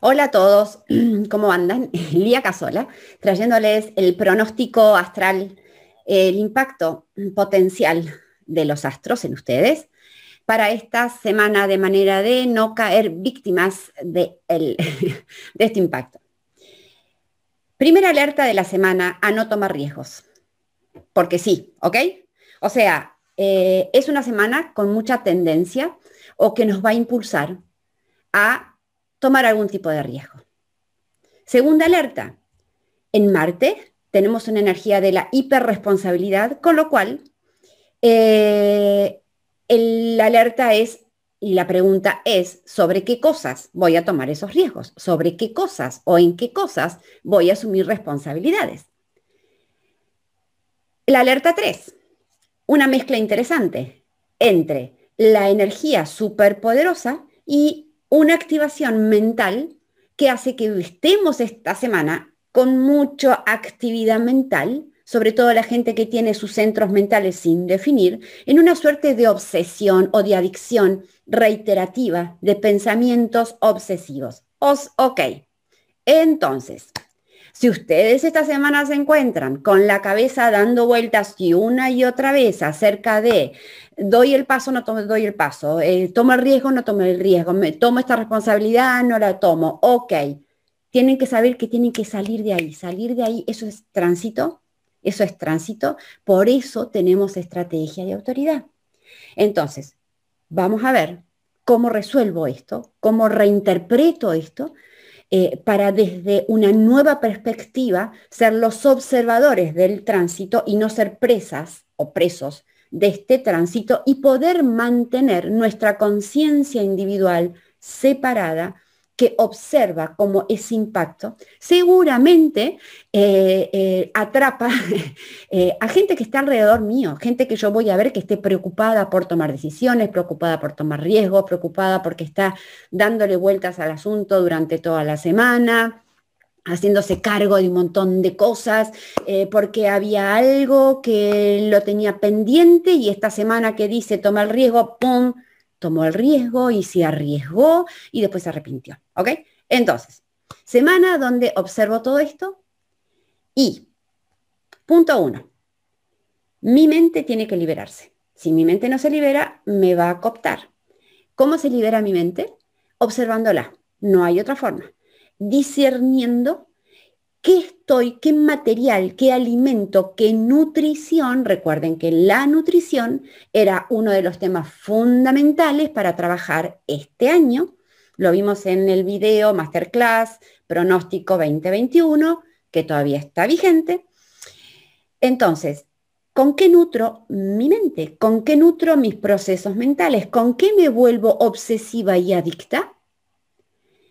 Hola a todos, ¿cómo andan? Lía Casola, trayéndoles el pronóstico astral, el impacto potencial de los astros en ustedes para esta semana de manera de no caer víctimas de, este impacto. Primera alerta de la semana a no tomar riesgos, porque sí, ¿ok? O sea, eh, es una semana con mucha tendencia o que nos va a impulsar a tomar algún tipo de riesgo. Segunda alerta, en Marte tenemos una energía de la hiperresponsabilidad, con lo cual eh, la alerta es y la pregunta es, ¿sobre qué cosas voy a tomar esos riesgos? ¿Sobre qué cosas o en qué cosas voy a asumir responsabilidades? La alerta 3, una mezcla interesante entre la energía superpoderosa y una activación mental que hace que estemos esta semana con mucha actividad mental, sobre todo la gente que tiene sus centros mentales sin definir, en una suerte de obsesión o de adicción reiterativa de pensamientos obsesivos. Os, ok, entonces, si ustedes esta semana se encuentran con la cabeza dando vueltas y una y otra vez acerca de doy el paso, no tomo, doy el paso, eh, tomo el riesgo, no tomo el riesgo, tomo esta responsabilidad, no la tomo, ok, tienen que saber que tienen que salir de ahí, salir de ahí, eso es tránsito, eso es tránsito, por eso tenemos estrategia de autoridad. Entonces, vamos a ver cómo resuelvo esto, cómo reinterpreto esto eh, para desde una nueva perspectiva ser los observadores del tránsito y no ser presas o presos de este tránsito y poder mantener nuestra conciencia individual separada que observa como ese impacto, seguramente eh, eh, atrapa eh, a gente que está alrededor mío, gente que yo voy a ver que esté preocupada por tomar decisiones, preocupada por tomar riesgos, preocupada porque está dándole vueltas al asunto durante toda la semana haciéndose cargo de un montón de cosas, porque había algo que lo tenía pendiente y esta semana que dice toma el riesgo, ¡pum!, tomó el riesgo y se arriesgó y después se arrepintió. ¿Ok? Entonces, semana donde observo todo esto y, punto uno, mi mente tiene que liberarse. Si mi mente no se libera, me va a cooptar. ¿Cómo se libera mi mente? Observándola. No hay otra forma. Discerniendo qué estoy, qué material, qué alimento, qué nutrición. Recuerden que la nutrición era uno de los temas fundamentales para trabajar este año. Lo vimos en el video Masterclass Pronóstico 2021, que todavía está vigente. Entonces, ¿con qué nutro mi mente? ¿Con qué nutro mis procesos mentales? ¿Con qué me vuelvo obsesiva y adicta?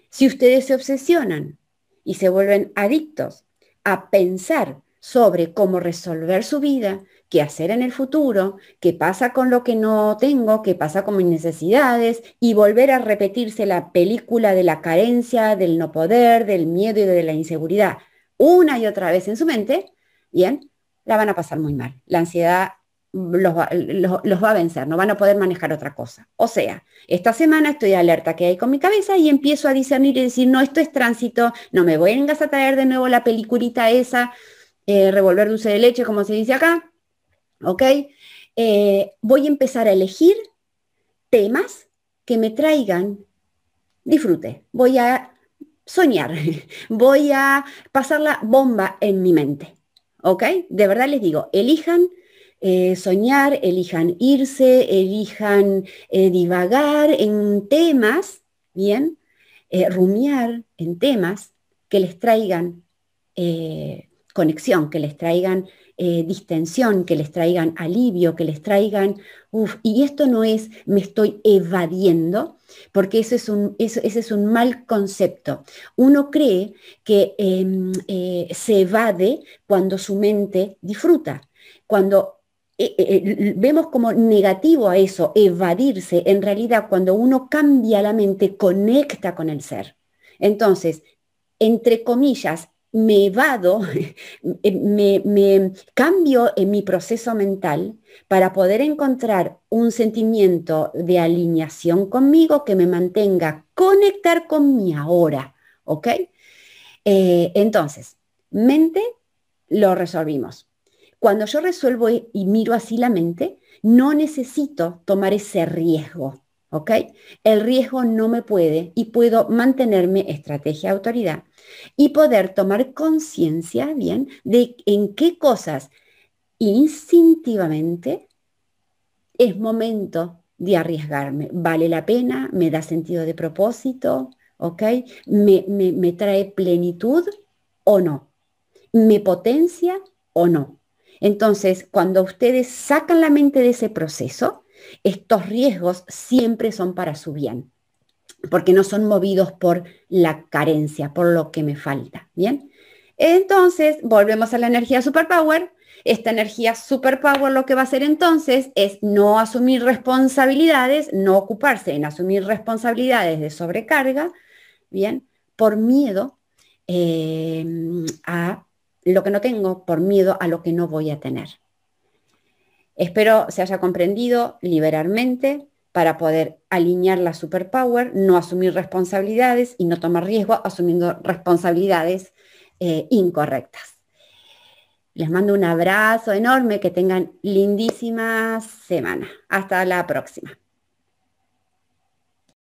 Si ustedes se obsesionan y se vuelven adictos a pensar sobre cómo resolver su vida, qué hacer en el futuro, qué pasa con lo que no tengo, qué pasa con mis necesidades y volver a repetirse la película de la carencia, del no poder, del miedo y de la inseguridad una y otra vez en su mente, bien, la van a pasar muy mal. La ansiedad los va, a vencer, no van a poder manejar otra cosa. O sea, esta semana estoy alerta que hay con mi cabeza y empiezo a discernir y decir, no, esto es tránsito, no me voy a traer de nuevo la peliculita esa, eh, revolver dulce de leche, como se dice acá, ¿ok? Eh, voy a empezar a elegir temas que me traigan disfrute, voy a soñar, voy a pasar la bomba en mi mente, ¿ok? De verdad les digo, elijan eh, soñar, elijan irse, elijan eh, divagar en temas, ¿bien? Eh, rumiar en temas que les traigan conexión, que les traigan distensión, que les traigan alivio, que les traigan, uff, y esto no es me estoy evadiendo, porque eso es un, ese es un mal concepto. Uno cree que em, se evade cuando su mente disfruta. Cuando eh, eh, vemos como negativo a eso, evadirse, en realidad cuando uno cambia la mente, conecta con el ser. Entonces, entre comillas, me evado, eh, me, cambio en mi proceso mental para poder encontrar un sentimiento de alineación conmigo que me mantenga conectar con mi ahora. ¿ok? Eh, entonces, mente, lo resolvimos. Cuando yo resuelvo y miro así la mente, no necesito tomar ese riesgo, ¿ok? El riesgo no me puede y puedo mantenerme estrategia de autoridad y poder tomar conciencia, bien, de en qué cosas instintivamente es momento de arriesgarme. ¿Vale la pena? ¿Me da sentido de propósito? ¿Ok? ¿Me, me trae plenitud o no? ¿Me potencia o no? Entonces, cuando ustedes sacan la mente de ese proceso, estos riesgos siempre son para su bien, porque no son movidos por la carencia, por lo que me falta. Bien. Entonces, volvemos a la energía superpower. Esta energía superpower lo que va a hacer entonces es no asumir responsabilidades, no ocuparse en asumir responsabilidades de sobrecarga, bien, por miedo eh, a lo que no tengo por miedo a lo que no voy a tener. Espero se haya comprendido liberarmente para poder alinear la superpower, no asumir responsabilidades y no tomar riesgo asumiendo responsabilidades eh, incorrectas. Les mando un abrazo enorme, que tengan lindísima semana. Hasta la próxima.